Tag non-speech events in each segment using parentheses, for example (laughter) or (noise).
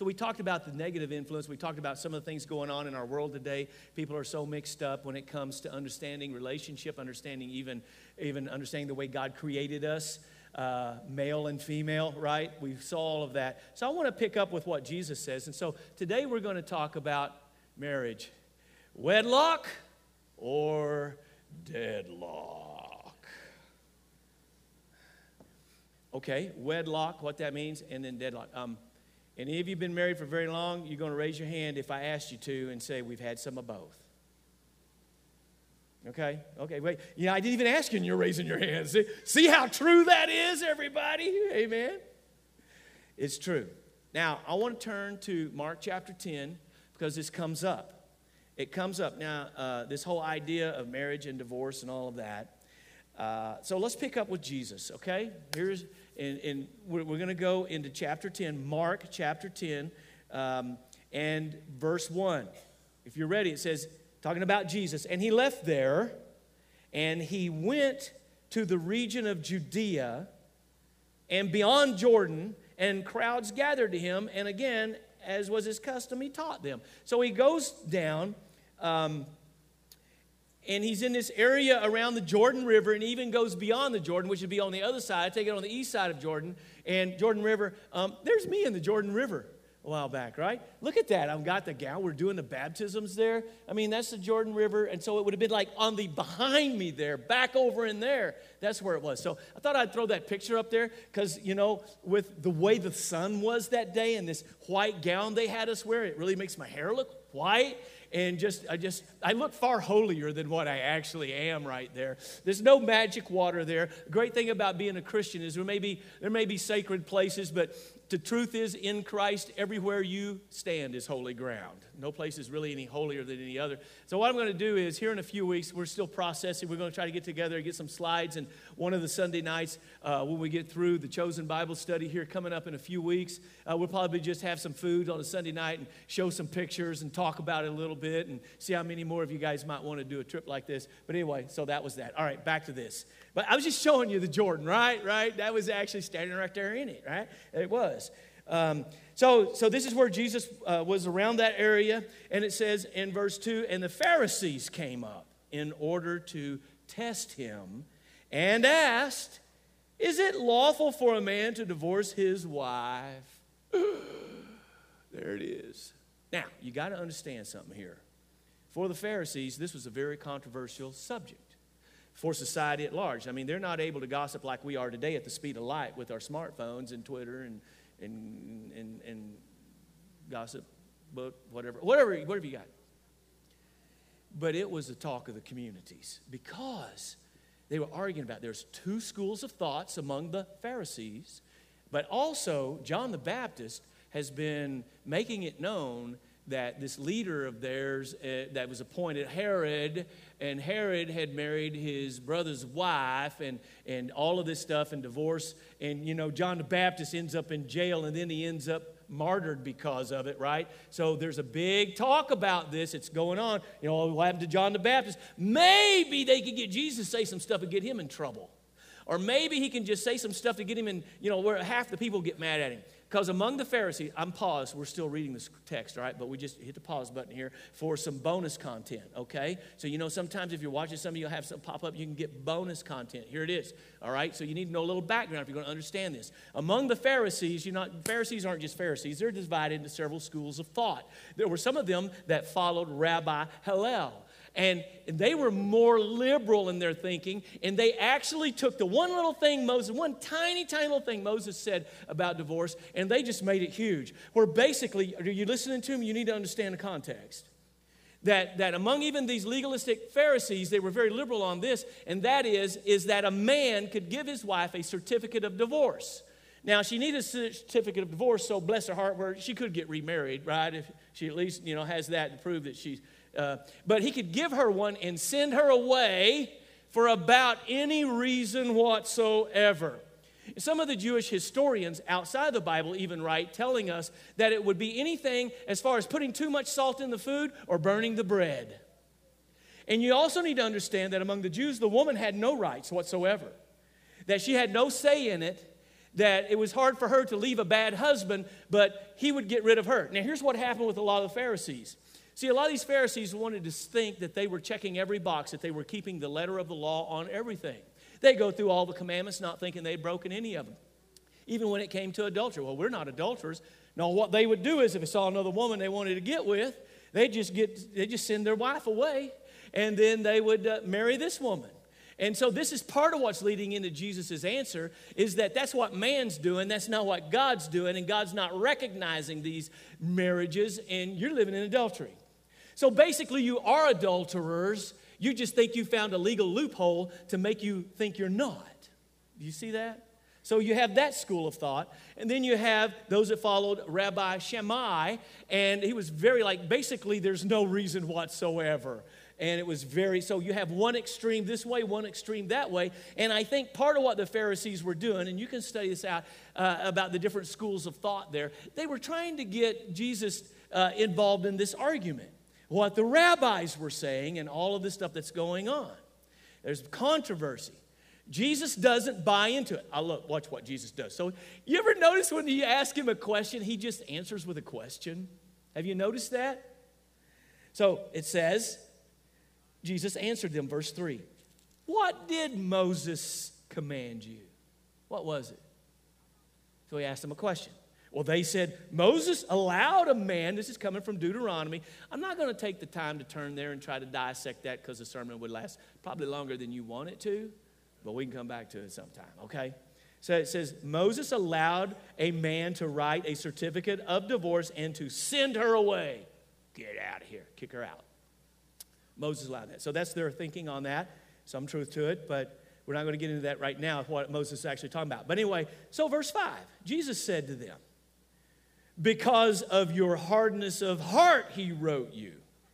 So we talked about the negative influence. We talked about some of the things going on in our world today. People are so mixed up when it comes to understanding relationship, understanding even, even understanding the way God created us, uh, male and female, right? We saw all of that. So I want to pick up with what Jesus says. And so today we're going to talk about marriage wedlock or deadlock. Okay, wedlock, what that means, and then deadlock. Um, any of you been married for very long, you're going to raise your hand if I asked you to and say, We've had some of both. Okay, okay, wait. Yeah, I didn't even ask you, and you're raising your hands. See, see how true that is, everybody? Amen. It's true. Now, I want to turn to Mark chapter 10 because this comes up. It comes up. Now, uh, this whole idea of marriage and divorce and all of that. Uh, so let's pick up with Jesus, okay? Here's, and, and we're, we're going to go into chapter 10, Mark chapter 10, um, and verse 1. If you're ready, it says, talking about Jesus, and he left there and he went to the region of Judea and beyond Jordan, and crowds gathered to him. And again, as was his custom, he taught them. So he goes down. Um, and he's in this area around the Jordan River and even goes beyond the Jordan, which would be on the other side, I take it on the east side of Jordan. And Jordan River, um, there's me in the Jordan River a while back, right? Look at that. I've got the gown. We're doing the baptisms there. I mean, that's the Jordan River. And so it would have been like on the behind me there, back over in there. That's where it was. So I thought I'd throw that picture up there because, you know, with the way the sun was that day and this white gown they had us wear, it really makes my hair look white and just I just I look far holier than what I actually am right there. There's no magic water there. The great thing about being a Christian is there may be there may be sacred places, but the truth is, in Christ, everywhere you stand is holy ground. No place is really any holier than any other. So, what I'm going to do is, here in a few weeks, we're still processing. We're going to try to get together and get some slides. And one of the Sunday nights, uh, when we get through the chosen Bible study here coming up in a few weeks, uh, we'll probably just have some food on a Sunday night and show some pictures and talk about it a little bit and see how many more of you guys might want to do a trip like this. But anyway, so that was that. All right, back to this. But I was just showing you the Jordan, right? Right? That was actually standing right there in it, right? It was. Um, so, so this is where Jesus uh, was around that area, and it says in verse 2 and the Pharisees came up in order to test him and asked, Is it lawful for a man to divorce his wife? (gasps) there it is. Now, you got to understand something here. For the Pharisees, this was a very controversial subject for society at large. I mean, they're not able to gossip like we are today at the speed of light with our smartphones and Twitter and, and, and, and gossip book, whatever, whatever, whatever you got. But it was the talk of the communities because they were arguing about there's two schools of thoughts among the Pharisees, but also John the Baptist has been making it known that this leader of theirs uh, that was appointed, Herod, and Herod had married his brother's wife and, and all of this stuff and divorce. And, you know, John the Baptist ends up in jail and then he ends up martyred because of it, right? So there's a big talk about this. It's going on. You know, what happened to John the Baptist? Maybe they could get Jesus to say some stuff and get him in trouble. Or maybe he can just say some stuff to get him in, you know, where half the people get mad at him. Because among the Pharisees, I'm paused, we're still reading this text, all right? But we just hit the pause button here for some bonus content, okay? So, you know, sometimes if you're watching something, you'll have some pop up, you can get bonus content. Here it is, all right? So you need to know a little background if you're going to understand this. Among the Pharisees, you know, Pharisees aren't just Pharisees, they're divided into several schools of thought. There were some of them that followed Rabbi Hillel. And they were more liberal in their thinking, and they actually took the one little thing Moses, one tiny, tiny little thing Moses said about divorce, and they just made it huge. Where basically, are you listening to him? You need to understand the context. That, that among even these legalistic Pharisees, they were very liberal on this, and that is, is that a man could give his wife a certificate of divorce. Now, she needed a certificate of divorce, so bless her heart, where she could get remarried, right? If she at least, you know, has that to prove that she's uh, but he could give her one and send her away for about any reason whatsoever. Some of the Jewish historians outside the Bible even write telling us that it would be anything as far as putting too much salt in the food or burning the bread. And you also need to understand that among the Jews, the woman had no rights whatsoever, that she had no say in it, that it was hard for her to leave a bad husband, but he would get rid of her. Now, here's what happened with a lot of the Pharisees. See, a lot of these Pharisees wanted to think that they were checking every box, that they were keeping the letter of the law on everything. They go through all the commandments, not thinking they'd broken any of them. Even when it came to adultery. Well, we're not adulterers. No, what they would do is if they saw another woman they wanted to get with, they just get they just send their wife away, and then they would uh, marry this woman. And so this is part of what's leading into Jesus' answer is that that's what man's doing, that's not what God's doing, and God's not recognizing these marriages, and you're living in adultery. So basically, you are adulterers. You just think you found a legal loophole to make you think you're not. Do you see that? So you have that school of thought. And then you have those that followed Rabbi Shammai, and he was very like, basically, there's no reason whatsoever and it was very so you have one extreme this way one extreme that way and i think part of what the pharisees were doing and you can study this out uh, about the different schools of thought there they were trying to get jesus uh, involved in this argument what the rabbis were saying and all of the stuff that's going on there's controversy jesus doesn't buy into it i look watch what jesus does so you ever notice when you ask him a question he just answers with a question have you noticed that so it says Jesus answered them, verse 3. What did Moses command you? What was it? So he asked them a question. Well, they said, Moses allowed a man, this is coming from Deuteronomy. I'm not going to take the time to turn there and try to dissect that because the sermon would last probably longer than you want it to, but we can come back to it sometime, okay? So it says, Moses allowed a man to write a certificate of divorce and to send her away. Get out of here, kick her out. Moses allowed that. So that's their thinking on that. Some truth to it, but we're not going to get into that right now, what Moses is actually talking about. But anyway, so verse 5 Jesus said to them, Because of your hardness of heart, he wrote you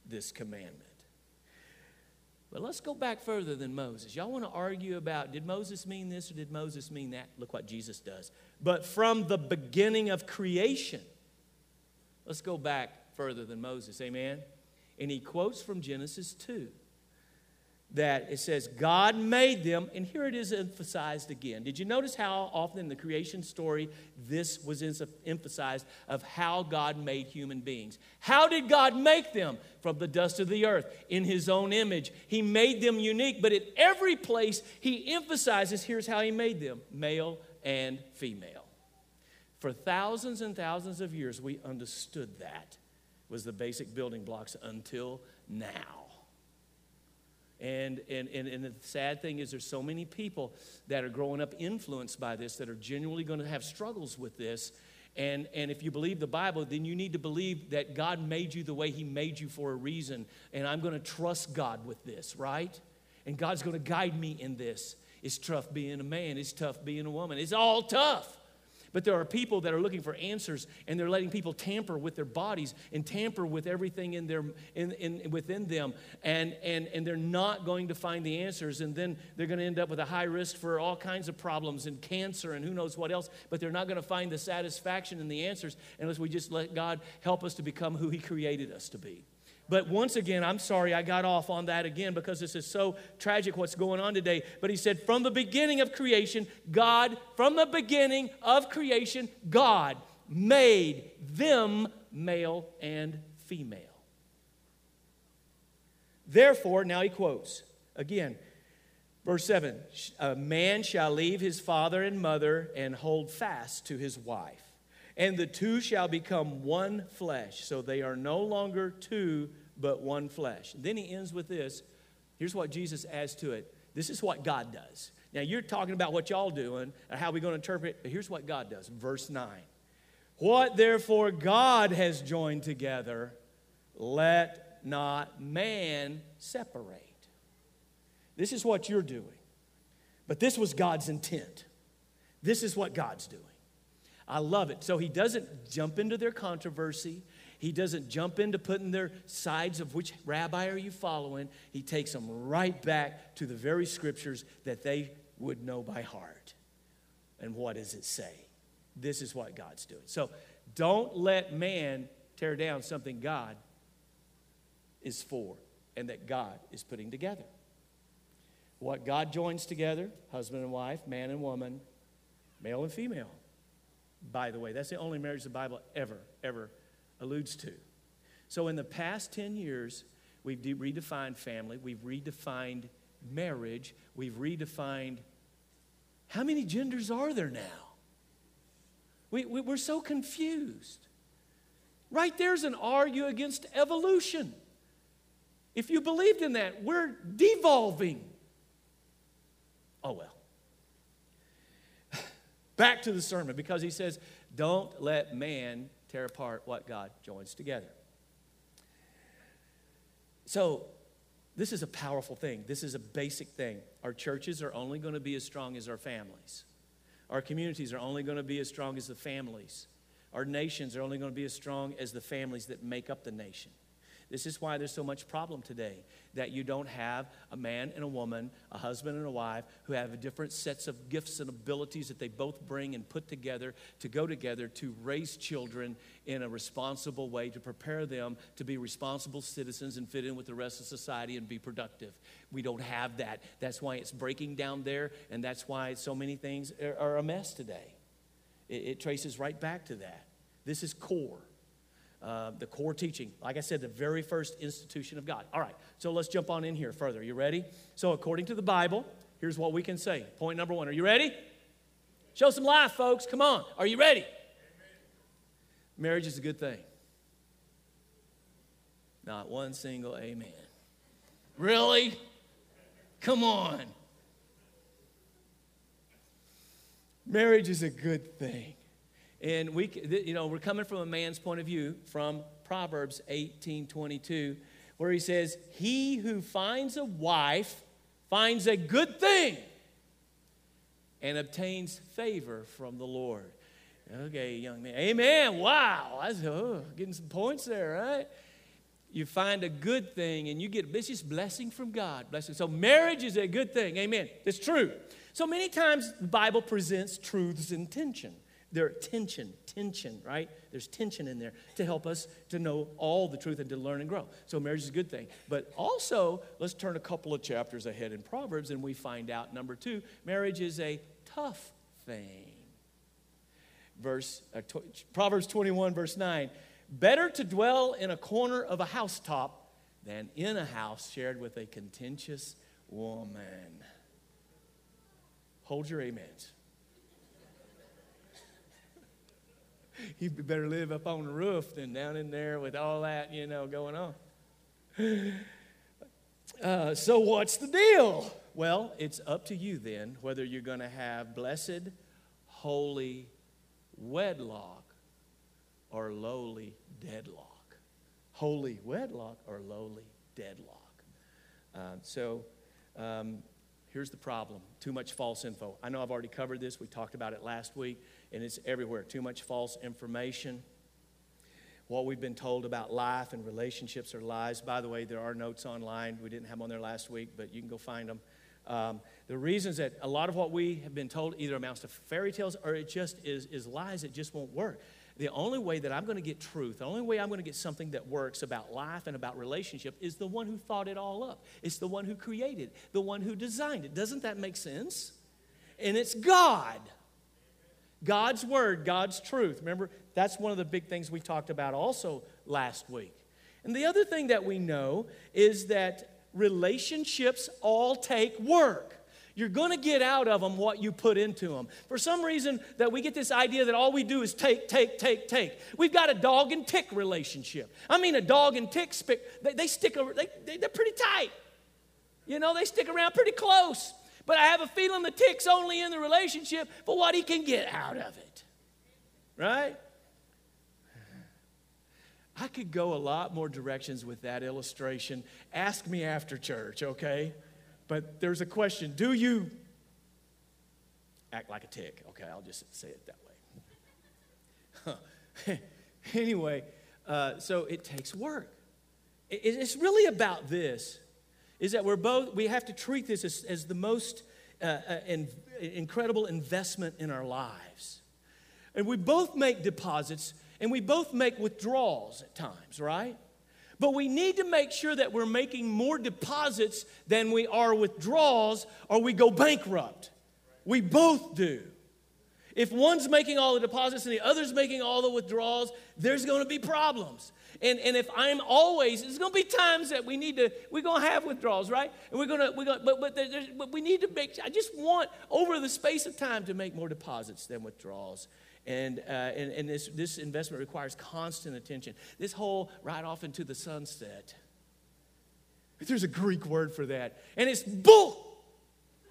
this commandment. But let's go back further than Moses. Y'all want to argue about did Moses mean this or did Moses mean that? Look what Jesus does. But from the beginning of creation, let's go back further than Moses. Amen. And he quotes from Genesis 2 that it says, God made them, and here it is emphasized again. Did you notice how often in the creation story this was emphasized of how God made human beings? How did God make them? From the dust of the earth, in His own image. He made them unique, but at every place He emphasizes here's how He made them male and female. For thousands and thousands of years, we understood that was the basic building blocks until now. And, and, and, and, the sad thing is, there's so many people that are growing up influenced by this that are genuinely going to have struggles with this. And, and if you believe the Bible, then you need to believe that God made you the way He made you for a reason. And I'm going to trust God with this, right? And God's going to guide me in this. It's tough being a man, it's tough being a woman, it's all tough. But there are people that are looking for answers and they're letting people tamper with their bodies and tamper with everything in their, in, in, within them. And, and, and they're not going to find the answers. And then they're going to end up with a high risk for all kinds of problems and cancer and who knows what else. But they're not going to find the satisfaction in the answers unless we just let God help us to become who He created us to be. But once again, I'm sorry I got off on that again because this is so tragic what's going on today. But he said, from the beginning of creation, God, from the beginning of creation, God made them male and female. Therefore, now he quotes again, verse 7 A man shall leave his father and mother and hold fast to his wife and the two shall become one flesh. So they are no longer two, but one flesh. then he ends with this. Here's what Jesus adds to it. This is what God does. Now you're talking about what y'all doing and how we're going to interpret. But here's what God does. Verse 9. What therefore God has joined together, let not man separate. This is what you're doing. But this was God's intent. This is what God's doing. I love it. So he doesn't jump into their controversy. He doesn't jump into putting their sides of which rabbi are you following. He takes them right back to the very scriptures that they would know by heart. And what does it say? This is what God's doing. So don't let man tear down something God is for and that God is putting together. What God joins together, husband and wife, man and woman, male and female. By the way, that's the only marriage the Bible ever, ever alludes to. So, in the past 10 years, we've de- redefined family, we've redefined marriage, we've redefined how many genders are there now? We, we, we're so confused. Right there's an argue against evolution. If you believed in that, we're devolving. Oh well. Back to the sermon because he says, don't let man tear apart what God joins together. So, this is a powerful thing. This is a basic thing. Our churches are only going to be as strong as our families. Our communities are only going to be as strong as the families. Our nations are only going to be as strong as the families that make up the nation. This is why there's so much problem today that you don't have a man and a woman, a husband and a wife who have different sets of gifts and abilities that they both bring and put together to go together to raise children in a responsible way to prepare them to be responsible citizens and fit in with the rest of society and be productive. We don't have that. That's why it's breaking down there and that's why so many things are, a mess today. It, it traces right back to that. This is core. Uh, the core teaching. Like I said, the very first institution of God. All right, so let's jump on in here further. You ready? So, according to the Bible, here's what we can say. Point number one Are you ready? Show some life, folks. Come on. Are you ready? Amen. Marriage is a good thing. Not one single amen. Really? Come on. Marriage is a good thing. And we, you know, we're coming from a man's point of view from Proverbs 18 22, where he says, He who finds a wife finds a good thing and obtains favor from the Lord. Okay, young man. Amen. Wow. That's oh, getting some points there, right? You find a good thing and you get it's just blessing from God. Blessing. So marriage is a good thing. Amen. It's true. So many times the Bible presents truths in tension. There tension, tension, right? There's tension in there to help us to know all the truth and to learn and grow. So marriage is a good thing. But also, let's turn a couple of chapters ahead in Proverbs and we find out number two, marriage is a tough thing. Verse uh, t- Proverbs 21, verse 9. Better to dwell in a corner of a housetop than in a house shared with a contentious woman. Hold your amens. (laughs) You'd better live up on the roof than down in there with all that, you know, going on. Uh, so, what's the deal? Well, it's up to you then whether you're going to have blessed, holy wedlock or lowly deadlock. Holy wedlock or lowly deadlock. Uh, so, um, here's the problem too much false info. I know I've already covered this, we talked about it last week and it's everywhere. Too much false information. What we've been told about life and relationships are lies. By the way, there are notes online. We didn't have them on there last week, but you can go find them. Um, the reasons that a lot of what we have been told either amounts to fairy tales or it just is, is lies that just won't work. The only way that I'm going to get truth, the only way I'm going to get something that works about life and about relationship is the one who thought it all up. It's the one who created, the one who designed it. Doesn't that make sense? And it's God. God's word, God's truth. Remember, that's one of the big things we talked about also last week. And the other thing that we know is that relationships all take work. You're going to get out of them what you put into them. For some reason, that we get this idea that all we do is take, take, take, take. We've got a dog and tick relationship. I mean, a dog and tick, they, they stick, they, they're pretty tight. You know, they stick around pretty close. But I have a feeling the tick's only in the relationship for what he can get out of it. Right? I could go a lot more directions with that illustration. Ask me after church, okay? But there's a question Do you act like a tick? Okay, I'll just say it that way. (laughs) anyway, uh, so it takes work. It's really about this is that we're both, we have to treat this as, as the most uh, uh, in, incredible investment in our lives. And we both make deposits and we both make withdrawals at times, right? But we need to make sure that we're making more deposits than we are withdrawals or we go bankrupt. We both do. If one's making all the deposits and the other's making all the withdrawals, there's going to be problems. And, and if I'm always, there's going to be times that we need to, we're going to have withdrawals, right? And we're going to, we're going to but, but, but we need to make, I just want over the space of time to make more deposits than withdrawals. And, uh, and, and this, this investment requires constant attention. This whole ride off into the sunset, there's a Greek word for that. And it's bull,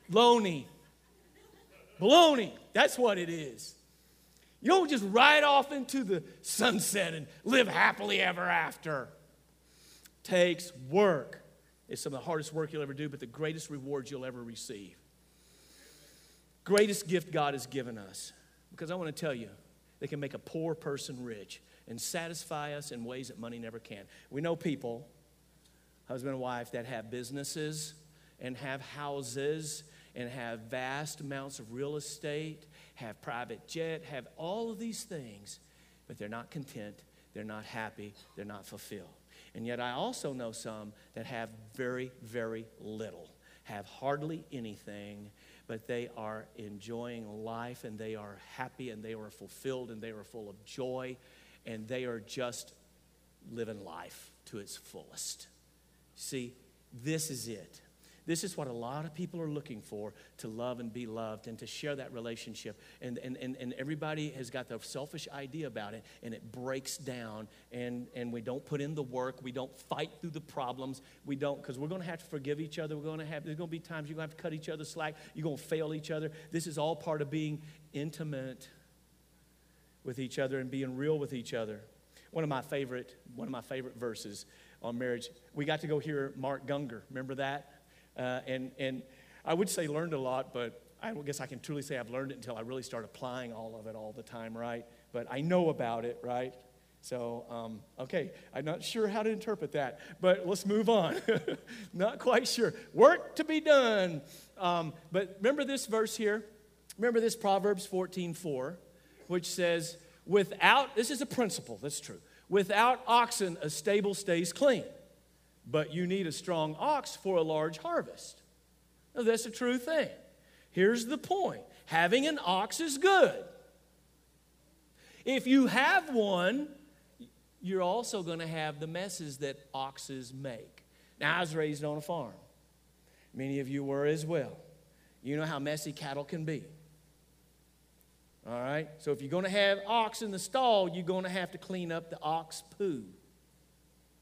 loney, baloney. That's what it is. You don't just ride off into the sunset and live happily ever after. Takes work. It's some of the hardest work you'll ever do, but the greatest reward you'll ever receive. Greatest gift God has given us. Because I want to tell you, they can make a poor person rich and satisfy us in ways that money never can. We know people, husband and wife, that have businesses and have houses and have vast amounts of real estate have private jet, have all of these things, but they're not content, they're not happy, they're not fulfilled. And yet I also know some that have very, very little, have hardly anything, but they are enjoying life and they are happy and they are fulfilled and they are full of joy and they are just living life to its fullest. See, this is it. This is what a lot of people are looking for to love and be loved and to share that relationship. And, and, and, and everybody has got the selfish idea about it, and it breaks down, and, and we don't put in the work. We don't fight through the problems. We don't, because we're going to have to forgive each other. We're going to have, there's going to be times you're going to have to cut each other slack. You're going to fail each other. This is all part of being intimate with each other and being real with each other. One of my favorite, one of my favorite verses on marriage. We got to go hear Mark Gungor. Remember that? Uh, and, and I would say learned a lot, but I guess I can truly say I've learned it until I really start applying all of it all the time, right? But I know about it, right? So, um, okay, I'm not sure how to interpret that, but let's move on. (laughs) not quite sure. Work to be done. Um, but remember this verse here? Remember this Proverbs 14 4, which says, without, this is a principle, that's true. Without oxen, a stable stays clean but you need a strong ox for a large harvest. Now, that's a true thing. Here's the point having an ox is good. If you have one, you're also going to have the messes that oxes make. Now, I was raised on a farm. Many of you were as well. You know how messy cattle can be. All right? So, if you're going to have ox in the stall, you're going to have to clean up the ox poo.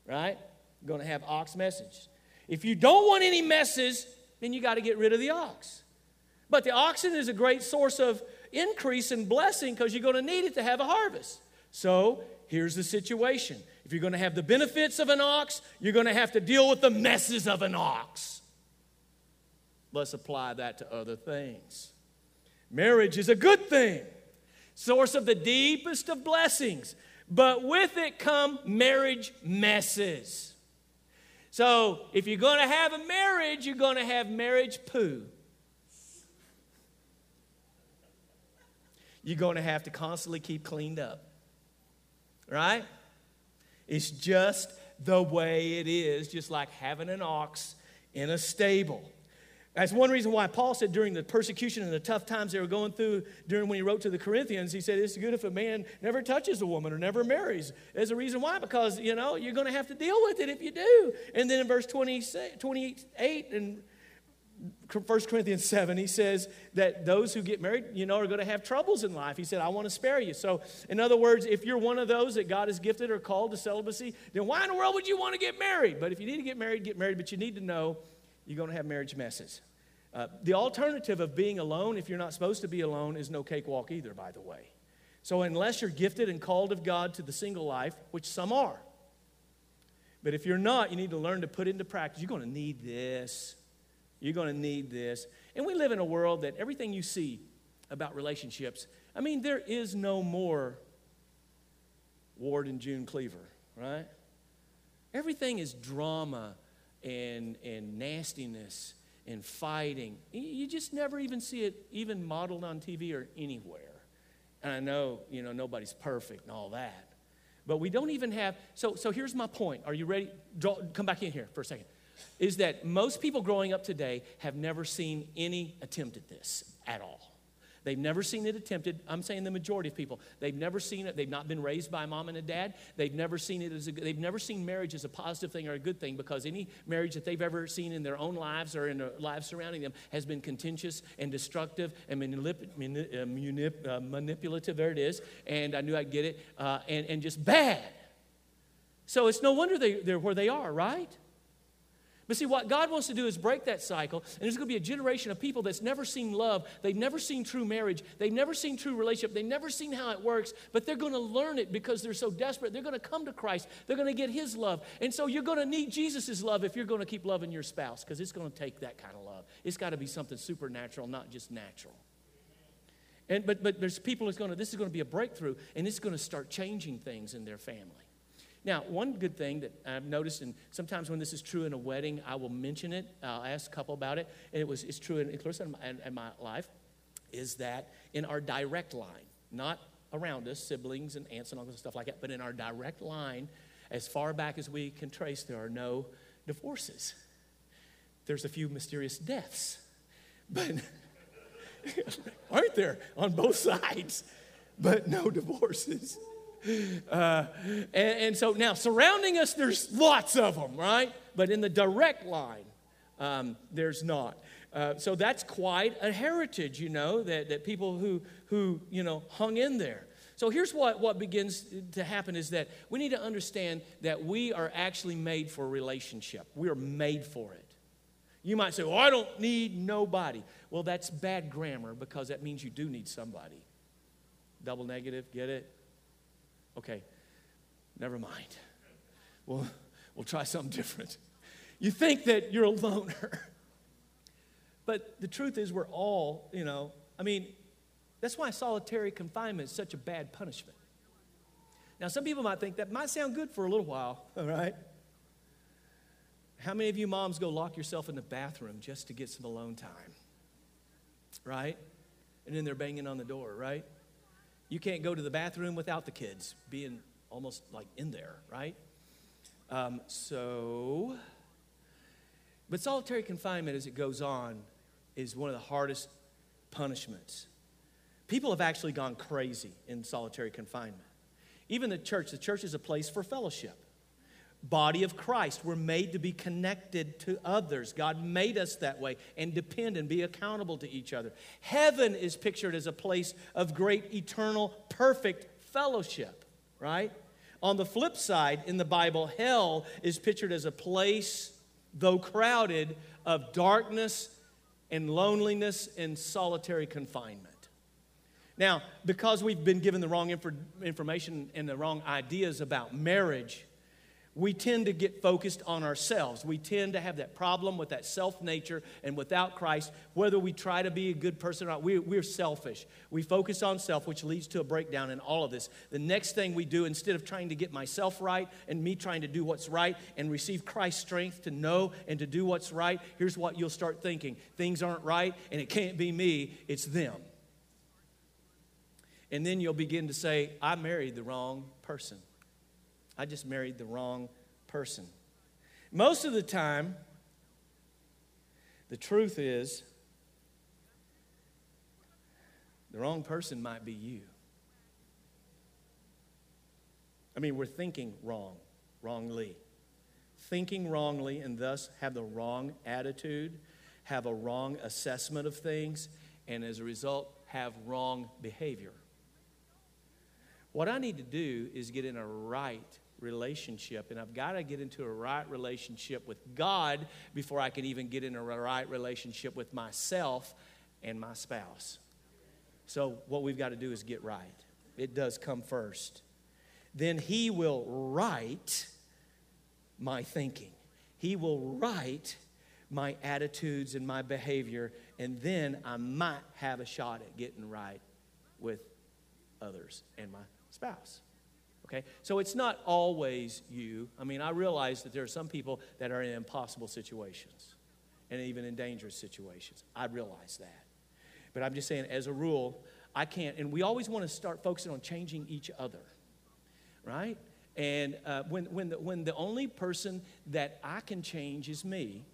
Right? Going to have ox message. If you don't want any messes, then you got to get rid of the ox. But the oxen is a great source of increase and blessing because you're going to need it to have a harvest. So here's the situation. If you're going to have the benefits of an ox, you're going to have to deal with the messes of an ox. Let's apply that to other things. Marriage is a good thing, source of the deepest of blessings, but with it come marriage messes. So if you're going to have a marriage, you're going to have marriage poo. You're going to have to constantly keep cleaned up. Right? It's just the way it is, just like having an ox in a stable. That's one reason why Paul said during the persecution and the tough times they were going through during when he wrote to the Corinthians, he said, It's good if a man never touches a woman or never marries. There's a reason why, because, you know, you're going to have to deal with it if you do. And then in verse 28 and 1 Corinthians 7, he says that those who get married, you know, are going to have troubles in life. He said, I want to spare you. So, in other words, if you're one of those that God has gifted or called to celibacy, then why in the world would you want to get married? But if you need to get married, get married. But you need to know you're going to have marriage messes. Uh, the alternative of being alone, if you're not supposed to be alone, is no cakewalk either, by the way. So, unless you're gifted and called of God to the single life, which some are, but if you're not, you need to learn to put into practice. You're going to need this. You're going to need this. And we live in a world that everything you see about relationships, I mean, there is no more Ward and June Cleaver, right? Everything is drama and, and nastiness and fighting. You just never even see it even modeled on TV or anywhere. And I know, you know, nobody's perfect and all that. But we don't even have, so, so here's my point. Are you ready? Draw, come back in here for a second. Is that most people growing up today have never seen any attempt at this at all. They've never seen it attempted. I'm saying the majority of people. They've never seen it. They've not been raised by a mom and a dad. They've never seen it as a, they've never seen marriage as a positive thing or a good thing because any marriage that they've ever seen in their own lives or in the lives surrounding them has been contentious and destructive and manip, manip, uh, manipulative. There it is. And I knew I'd get it. Uh, and, and just bad. So it's no wonder they, they're where they are, right? But see, what God wants to do is break that cycle, and there's going to be a generation of people that's never seen love. They've never seen true marriage. They've never seen true relationship. They've never seen how it works, but they're going to learn it because they're so desperate. They're going to come to Christ. They're going to get His love. And so you're going to need Jesus' love if you're going to keep loving your spouse because it's going to take that kind of love. It's got to be something supernatural, not just natural. And, but, but there's people that's going to, this is going to be a breakthrough, and it's going to start changing things in their family. Now, one good thing that I've noticed, and sometimes when this is true in a wedding, I will mention it. Uh, I'll ask a couple about it, and it was it's true in, in, in my life, is that in our direct line, not around us, siblings and aunts and uncles and stuff like that, but in our direct line, as far back as we can trace, there are no divorces. There's a few mysterious deaths, but (laughs) aren't there on both (laughs) sides? But no divorces. (laughs) Uh, and, and, so now surrounding us, there's lots of them, right? But in the direct line, um, there's not. Uh, so that's quite a heritage, you know, that, that people who, who, you know, hung in there. So here's what, what begins to happen is that we need to understand that we are actually made for a relationship. We are made for it. You might say, well, I don't need nobody. Well, that's bad grammar because that means you do need somebody. Double negative, get it? Okay, never mind. We'll, we'll try something different. You think that you're a loner. (laughs) But the truth is, we're all, you know, I mean, that's why solitary confinement is such a bad punishment. Now, some people might think that might sound good for a little while, (laughs) all right? How many of you moms go lock yourself in the bathroom just to get some alone time? Right? And then they're banging on the door, right? You can't go to the bathroom without the kids being almost like in there, right? Um, so, but solitary confinement as it goes on is one of the hardest punishments. People have actually gone crazy in solitary confinement. Even the church, the church is a place for fellowship body of Christ. We're made to be connected to others. God made us that way and depend and be accountable to each other. Heaven is pictured as a place of great, eternal, perfect fellowship, right? On the flip side, in the Bible, hell is pictured as a place, though crowded, of darkness and loneliness and solitary confinement. Now, because we've been given the wrong inf- information and the wrong ideas about marriage, we tend to get focused on ourselves. We tend to have that problem with that self nature, and without Christ, whether we try to be a good person or not, we, we're selfish. We focus on self, which leads to a breakdown in all of this. The next thing we do, instead of trying to get myself right and me trying to do what's right and receive Christ's strength to know and to do what's right, here's what you'll start thinking things aren't right, and it can't be me, it's them. And then you'll begin to say, I married the wrong person. I just married the wrong person. Most of the time, the truth is, the wrong person might be you. I mean, we're thinking wrong, wrongly. Thinking wrongly and thus have the wrong attitude, have a wrong assessment of things, and as a result, have wrong behavior. What I need to do is get in a right relationship. And I've got to get into a right relationship with God before I can even get in a right relationship with myself and my spouse. So, what we've got to do is get right. It does come first. Then He will right my thinking, He will right my attitudes and my behavior, and then I might have a shot at getting right with others and my spouse. Okay? So it's not always you. I mean, I realize that there are some people that are in impossible situations and even in dangerous situations. I realize that. But I'm just saying, as a rule, I can't, and we always want to start focusing on changing each other, right? And uh, when, when, the, when the only person that I can change is me,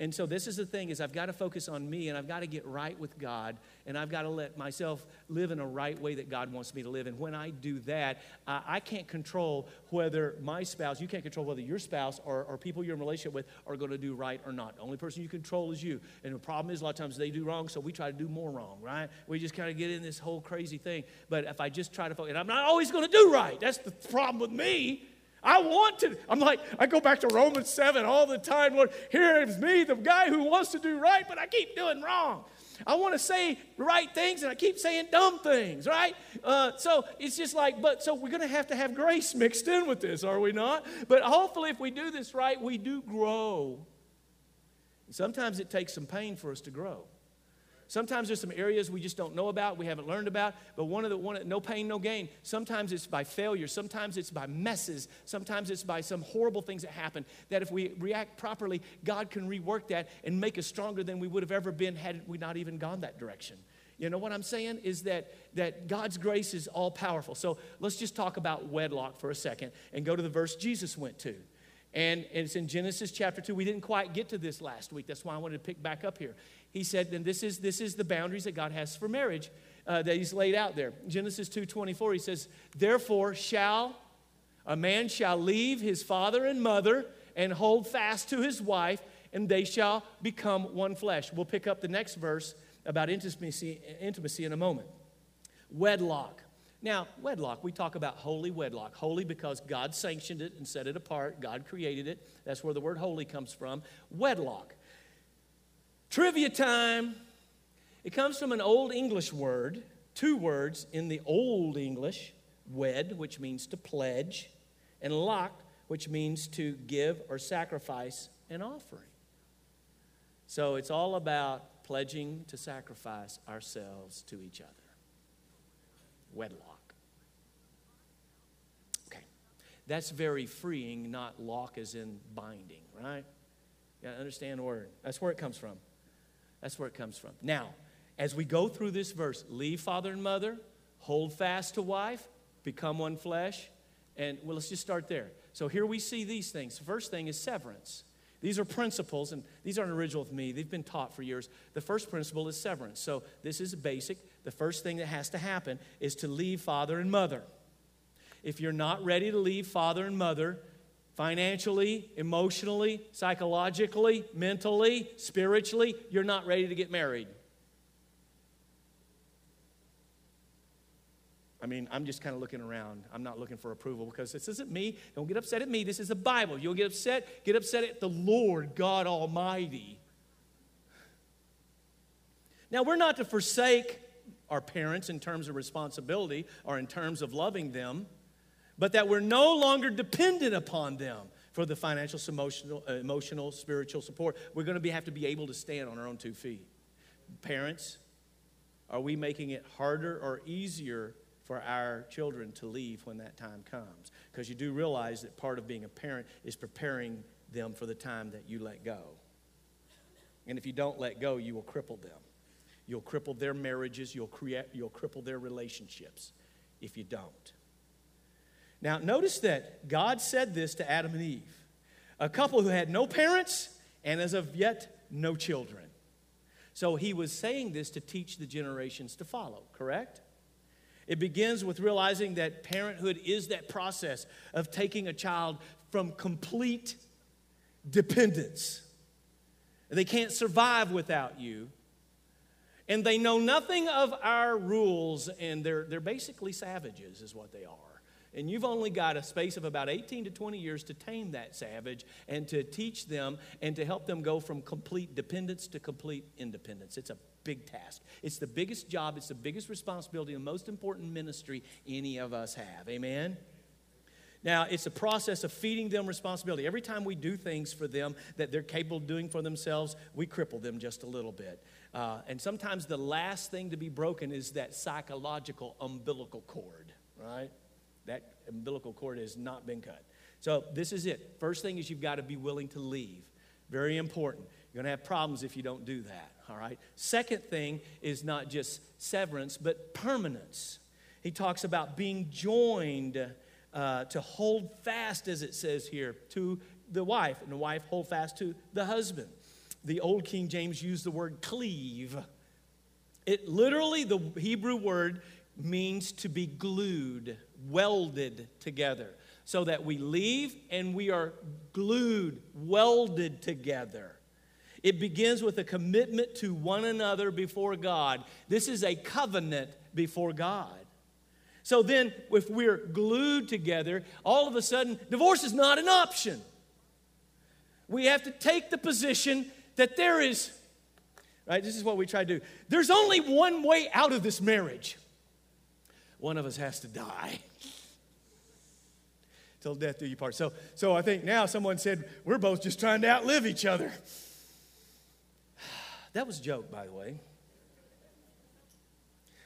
and so this is the thing is I've got to focus on me and I've got to get right with God and I've got to let myself live in a right way that God wants me to live. And when I do that, I can't control whether my spouse, you can't control whether your spouse or, or people you're in relationship with are going to do right or not. The only person you control is you. And the problem is a lot of times they do wrong, so we try to do more wrong, right? We just kind of get in this whole crazy thing. But if I just try to focus, and I'm not always going to do right. That's the problem with me. I want to. I'm like, I go back to Romans 7 all the time. Lord, here is me, the guy who wants to do right, but I keep doing wrong. I want to say right things and I keep saying dumb things, right? Uh, so it's just like, but so we're going to have to have grace mixed in with this, are we not? But hopefully, if we do this right, we do grow. sometimes it takes some pain for us to grow. Sometimes there's some areas we just don't know about, we haven't learned about, but one of the one no pain, no gain. Sometimes it's by failure, sometimes it's by messes, sometimes it's by some horrible things that happen that if we react properly, God can rework that and make us stronger than we would have ever been had we not even gone that direction. You know what I'm saying is that that God's grace is all powerful. So let's just talk about wedlock for a second and go to the verse Jesus went to. And, it's in Genesis chapter 2. We didn't quite get to this last week. That's why I wanted to pick back up here. He said, and this is, this is the boundaries that God has for marriage uh, that he's laid out there. Genesis 2.24, he says, Therefore shall, a man shall leave his father and mother and hold fast to his wife, and they shall become one flesh. We'll pick up the next verse about intimacy, intimacy in a moment. Wedlock. Now, wedlock, we talk about holy wedlock. Holy because God sanctioned it and set it apart, God created it. That's where the word holy comes from. Wedlock. Trivia time. It comes from an Old English word, two words in the Old English wed, which means to pledge, and lock, which means to give or sacrifice an offering. So it's all about pledging to sacrifice ourselves to each other wedlock. Okay. That's very freeing, not lock as in binding, right? You gotta understand the word. That's where it comes from. That's where it comes from. Now, as we go through this verse, leave father and mother, hold fast to wife, become one flesh, and well, let's just start there. So here we see these things. The first thing is severance. These are principles, and these aren't original with me. They've been taught for years. The first principle is severance. So this is basic. The first thing that has to happen is to leave father and mother. If you're not ready to leave father and mother, financially, emotionally, psychologically, mentally, spiritually, you're not ready to get married. I mean, I'm just kind of looking around. I'm not looking for approval because this isn't me. Don't get upset at me. This is the Bible. You'll get upset, get upset at the Lord God Almighty. Now, we're not to forsake our parents in terms of responsibility or in terms of loving them, but that we're no longer dependent upon them for the financial, emotional, uh, emotional spiritual support. We're going to be, have to be able to stand on our own two feet. Parents, are we making it harder or easier for our children to leave when that time comes. Because you do realize that part of being a parent is preparing them for the time that you let go. And if you don't let go, you will cripple them. You'll cripple their marriages, you'll, create, you'll cripple their relationships if you don't. Now, notice that God said this to Adam and Eve, a couple who had no parents and as of yet no children. So he was saying this to teach the generations to follow, correct? It begins with realizing that parenthood is that process of taking a child from complete dependence. They can't survive without you. And they know nothing of our rules, and they're, they're basically savages, is what they are. And you've only got a space of about 18 to 20 years to tame that savage and to teach them and to help them go from complete dependence to complete independence. It's a big task. It's the biggest job, it's the biggest responsibility, the most important ministry any of us have. Amen? Now, it's a process of feeding them responsibility. Every time we do things for them that they're capable of doing for themselves, we cripple them just a little bit. Uh, and sometimes the last thing to be broken is that psychological umbilical cord, right? That umbilical cord has not been cut. So, this is it. First thing is you've got to be willing to leave. Very important. You're going to have problems if you don't do that all right? Second thing is not just severance, but permanence. He talks about being joined uh, to hold fast, as it says here, to the wife, and the wife hold fast to the husband. the Old King James used the word cleave. It literally, the Hebrew word means to be glued, welded together. So that we leave and we are glued, welded together. It begins with a commitment to one another before God. This is a covenant before God. So then, if we're glued together, all of a sudden, divorce is not an option. We have to take the position that there is, right? This is what we try to do. There's only one way out of this marriage. One of us has to die. Till death do you part. So, so I think now someone said, we're both just trying to outlive each other. (sighs) That was a joke, by the way.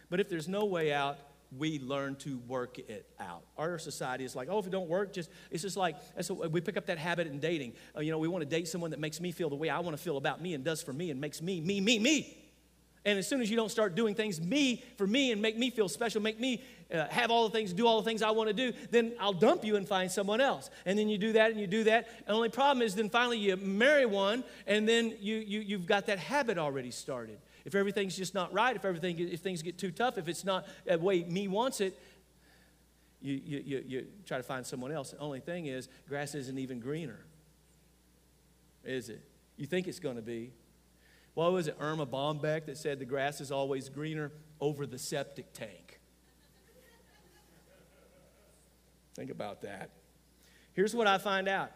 But if there's no way out, we learn to work it out. Our society is like, oh, if it don't work, just it's just like we pick up that habit in dating. Uh, you know, we want to date someone that makes me feel the way I want to feel about me and does for me and makes me, me, me, me. And as soon as you don't start doing things me for me and make me feel special, make me uh, have all the things, do all the things I want to do, then I'll dump you and find someone else. And then you do that and you do that. And the only problem is then finally you marry one and then you, you, you've got that habit already started. If everything's just not right, if everything, if things get too tough, if it's not the way me wants it, you, you, you, you try to find someone else. The only thing is, grass isn't even greener, is it? You think it's going to be. What was it, Erma Bombeck, that said the grass is always greener over the septic tank? Think about that. Here's what I find out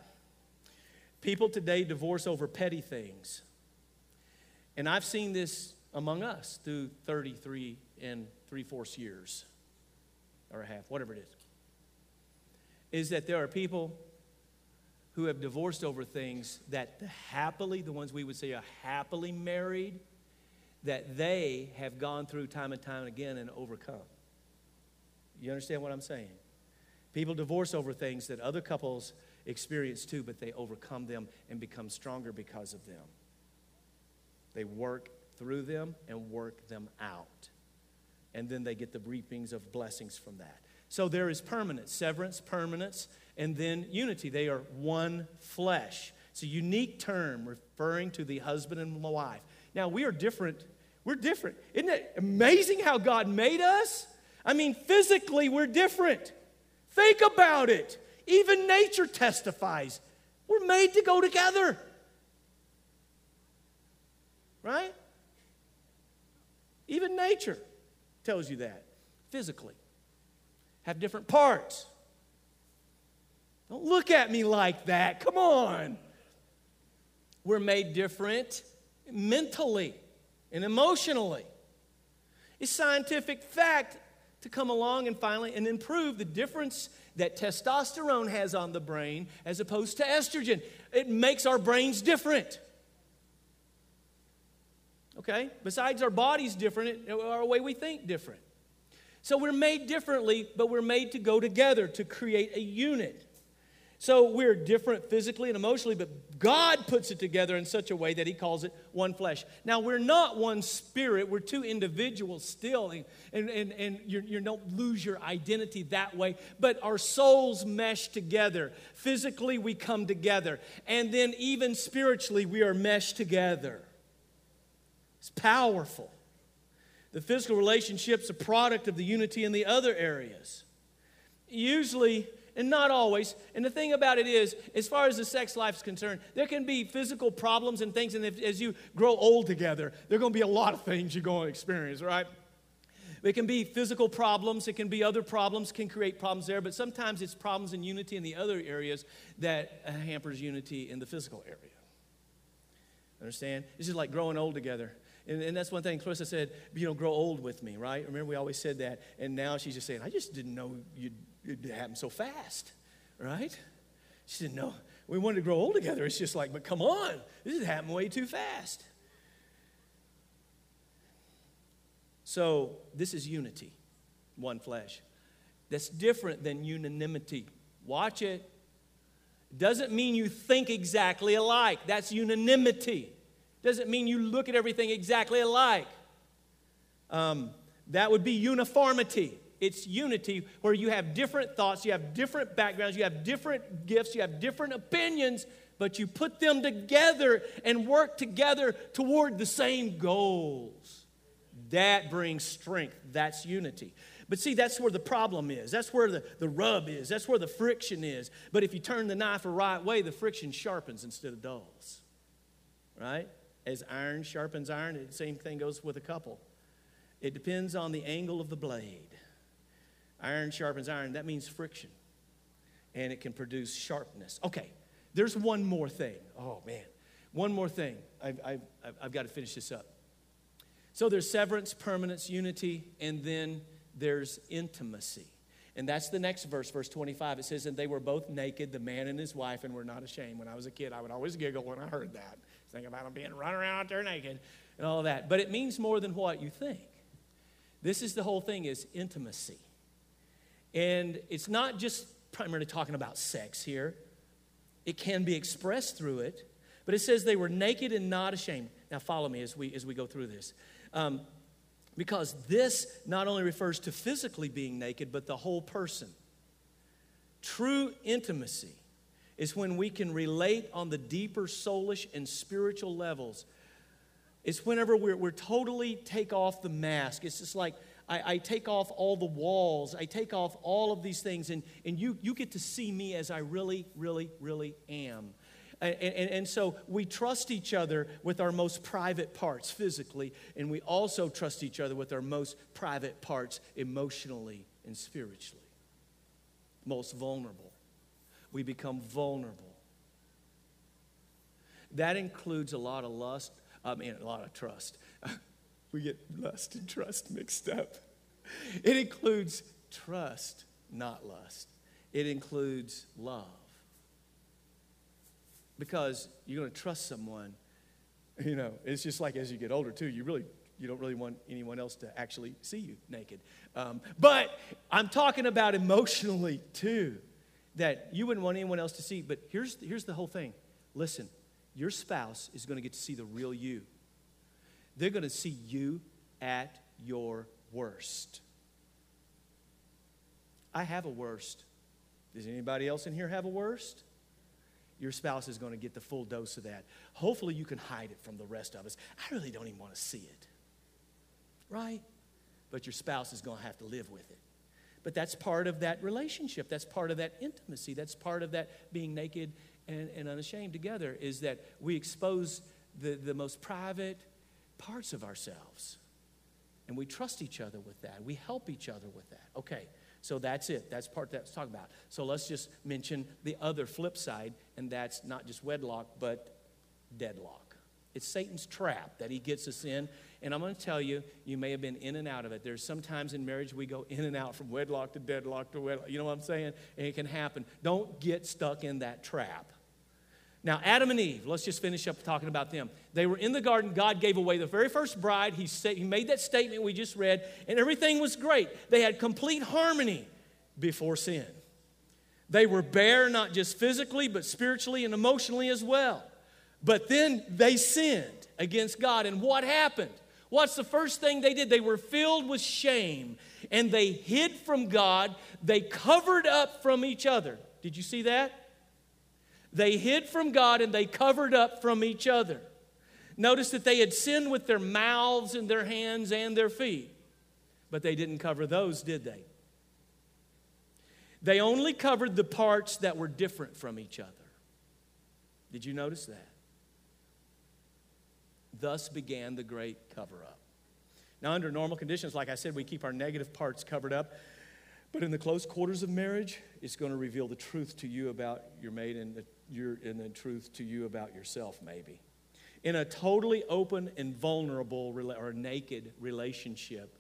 people today divorce over petty things. And I've seen this among us through 33 and three fourths years or a half, whatever it is, is that there are people who have divorced over things that happily, the ones we would say are happily married, that they have gone through time and time again and overcome. You understand what I'm saying? People divorce over things that other couples experience too, but they overcome them and become stronger because of them. They work through them and work them out. And then they get the reapings of blessings from that. So there is permanence, severance, permanence, and then unity. They are one flesh. It's a unique term referring to the husband and the wife. Now, we are different. We're different. Isn't it amazing how God made us? I mean, physically, we're different. Think about it. Even nature testifies. We're made to go together. Right? Even nature tells you that physically. Have different parts. Don't look at me like that. Come on. We're made different mentally and emotionally. It's scientific fact to come along and finally and improve the difference that testosterone has on the brain as opposed to estrogen. It makes our brains different. Okay? Besides our bodies different, our way we think different. So we're made differently, but we're made to go together to create a unit. So we're different physically and emotionally, but God puts it together in such a way that He calls it one flesh. Now, we're not one spirit, we're two individuals still, and, and, and you, you don't lose your identity that way, but our souls mesh together. Physically, we come together, and then even spiritually, we are meshed together. It's powerful. The physical relationship's a product of the unity in the other areas. Usually, and not always. And the thing about it is, as far as the sex life is concerned, there can be physical problems and things, and if, as you grow old together, there are going to be a lot of things you're going to experience, right? It can be physical problems, it can be other problems, can create problems there, but sometimes it's problems in unity in the other areas that uh, hampers unity in the physical area. Understand? It's just like growing old together. And, and, that's one thing Clarissa said, you know, grow old with me, right? Remember, we always said that. And now she's just saying, I just didn't know you'd it happened so fast, right? She said, No. We wanted to grow old together. It's just like, but come on, this is happening way too fast. So, this is unity, one flesh. That's different than unanimity. Watch it. Doesn't mean you think exactly alike. That's unanimity. Doesn't mean you look at everything exactly alike. Um, that would be uniformity. It's unity where you have different thoughts, you have different backgrounds, you have different gifts, you have different opinions, but you put them together and work together toward the same goals. That brings strength. That's unity. But see, that's where the problem is. That's where the, the rub is. That's where the friction is. But if you turn the knife the right way, the friction sharpens instead of dulls. Right? As iron sharpens iron, the same thing goes with a couple. It depends on the angle of the blade. Iron sharpens iron, that means friction. And it can produce sharpness. Okay, there's one more thing. Oh, man. One more thing. I've, I've, I've got to finish this up. So there's severance, permanence, unity, and then there's intimacy. And that's the next verse, verse 25. It says, And they were both naked, the man and his wife, and were not ashamed. When I was a kid, I would always giggle when I heard that. Think about them being run around out there naked and all that. But it means more than what you think. This is the whole thing is intimacy. And it's not just primarily talking about sex here. It can be expressed through it, but it says they were naked and not ashamed. Now follow me as we as we go through this. Um, because this not only refers to physically being naked, but the whole person. True intimacy is when we can relate on the deeper soulish and spiritual levels. It's whenever we're, we're totally take off the mask. It's just like I, I, take off all the walls, I take off all of these things, and, and you, you get to see me as I really, really, really am. And, and, and, so we trust each other with our most private parts physically, and we also trust each other with our most private parts emotionally and spiritually. Most vulnerable. We become vulnerable. That includes a lot of lust, um, I mean, a lot of trust. (laughs) we get lust and trust mixed up. It includes trust, not lust. It includes love because you're going to trust someone. You know, it's just like as you get older too. You really you don't really want anyone else to actually see you naked. Um, but I'm talking about emotionally too, that you wouldn't want anyone else to see. But here's here's the whole thing. Listen, your spouse is going to get to see the real you. They're going to see you at your worst. I have a worst. Does anybody else in here have a worst? your spouse is going to get the full dose of that. Hopefully, you can hide it from the rest of us. I really don't even want to see it. Right? But your spouse is going to have to live with it. But that's part of that relationship. That's part of that intimacy. That's part of that being naked and, and unashamed together, is that we expose the, the most private parts of ourselves. And we trust each other with that. We help each other with that. Okay. So that's it. That's part that's talking about. So let's just mention the other flip side, and that's not just wedlock, but deadlock. It's Satan's trap that he gets us in. And I'm going to tell you, you may have been in and out of it. There's sometimes in marriage we go in and out from wedlock to deadlock to wedlock. You know what I'm saying? And it can happen. Don't get stuck in that trap. Now, Adam and Eve, let's just finish up talking about them. They were in the garden. God gave away the very first bride. He, said, he made that statement we just read, and everything was great. They had complete harmony before sin. They were bare, not just physically, but spiritually and emotionally as well. But then they sinned against God. And what happened? What's the first thing they did? They were filled with shame and they hid from God. They covered up from each other. Did you see that? They hid from God and they covered up from each other. Notice that they had sinned with their mouths and their hands and their feet, but they didn't cover those, did they? They only covered the parts that were different from each other. Did you notice that? Thus began the great cover up. Now, under normal conditions, like I said, we keep our negative parts covered up. But in the close quarters of marriage, it's going to reveal the truth to you about your mate and the your, and the truth to you about yourself, maybe. In a totally open and vulnerable or naked relationship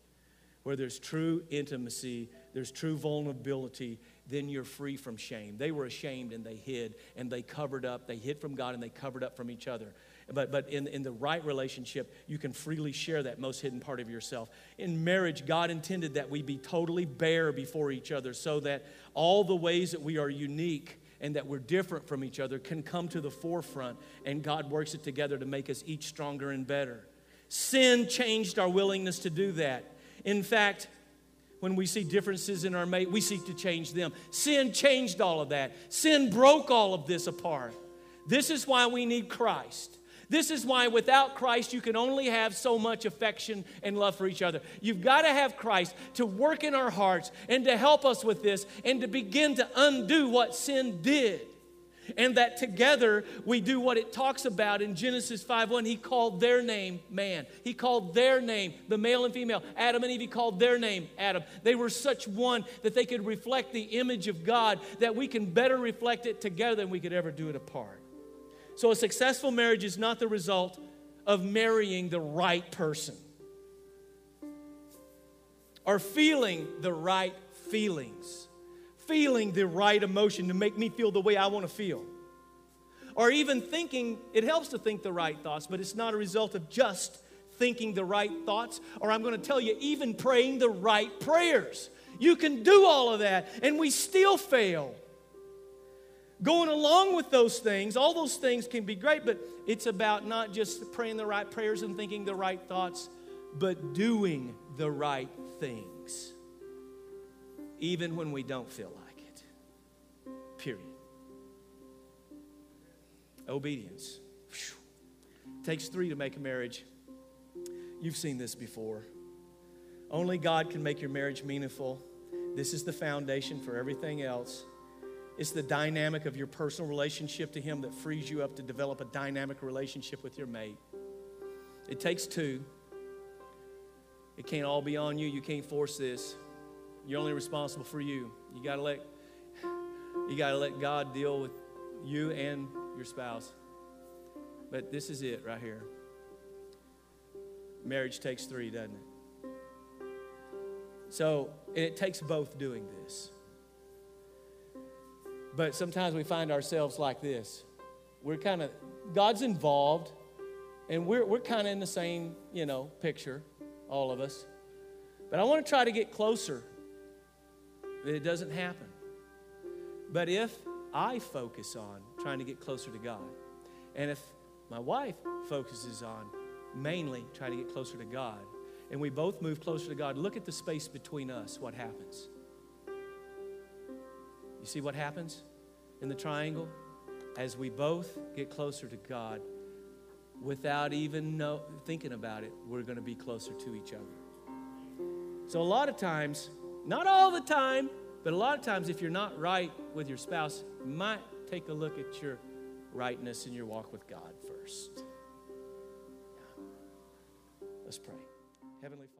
where there's true intimacy, there's true vulnerability, then you're free from shame. They were ashamed and they hid and they covered up. They hid from God and they covered up from each other. But, but in, in the right relationship, you can freely share that most hidden part of yourself. In marriage, God intended that we be totally bare before each other so that all the ways that we are unique and that we're different from each other can come to the forefront, and God works it together to make us each stronger and better. Sin changed our willingness to do that. In fact, when we see differences in our mate, we seek to change them. Sin changed all of that. Sin broke all of this apart. This is why we need Christ. This is why without Christ, you can only have so much affection and love for each other. You've got to have Christ to work in our hearts and to help us with this and to begin to undo what sin did. And that together we do what it talks about in Genesis five 5:1 he called their name man. He called their name the male and female. Adam and Eve he called their name Adam. They were such one that they could reflect the image of God that we can better reflect it together than we could ever do it apart so a successful marriage is not the result of marrying the right person or feeling the right feelings feeling the right emotion to make me feel the way I want to feel. Or even thinking, it helps to think the right thoughts, but it's not a result of just thinking the right thoughts. Or I'm going to tell you, even praying the right prayers. You can do all of that, and we still fail. Going along with those things, all those things can be great, but it's about not just praying the right prayers and thinking the right thoughts, but doing the right things even when we don't feel like it. Period. Obedience. Whew. Takes three to make a marriage. You've seen this before. Only God can make your marriage meaningful. This is the foundation for everything else. It's the dynamic of your personal relationship to Him that frees you up to develop a dynamic relationship with your mate. It takes two. It can't all be on you. You can't force this. You're only responsible for you. You got to let you got to let God deal with you and your spouse. But this is it right here. Marriage takes 3, doesn't it? So, it takes both doing this. But sometimes we find ourselves like this. We're kind of, God's involved, and we're, we're kind of in the same, you know, picture, all of us. But I want to try to get closer it doesn't happen. But if I focus on trying to get closer to God, and if my wife focuses on mainly trying to get closer to God, and we both move closer to God, look at the space between us, what happens? You see what happens in the triangle? As we both get closer to God, without even know, thinking about it, we're going to be closer to each other. So, a lot of times, not all the time, but a lot of times, if you're not right with your spouse, you might take a look at your rightness in your walk with God first. Yeah. Let's pray. Heavenly Father.